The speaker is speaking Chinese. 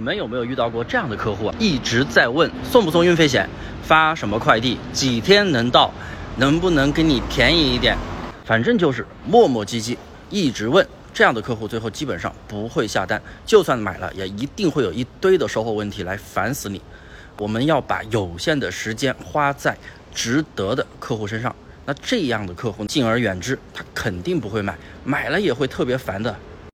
你们有没有遇到过这样的客户啊？一直在问送不送运费险发什么快递几天能到能不能给你便宜一点？反正就是磨磨唧唧一直问这样的客户最后基本上不会下单就算买了也一定会有一堆的售后问题来烦死你。我们要把有限的时间花在值得的客户身上那这样的客户敬而远之他肯定不会买买了也会特别烦的。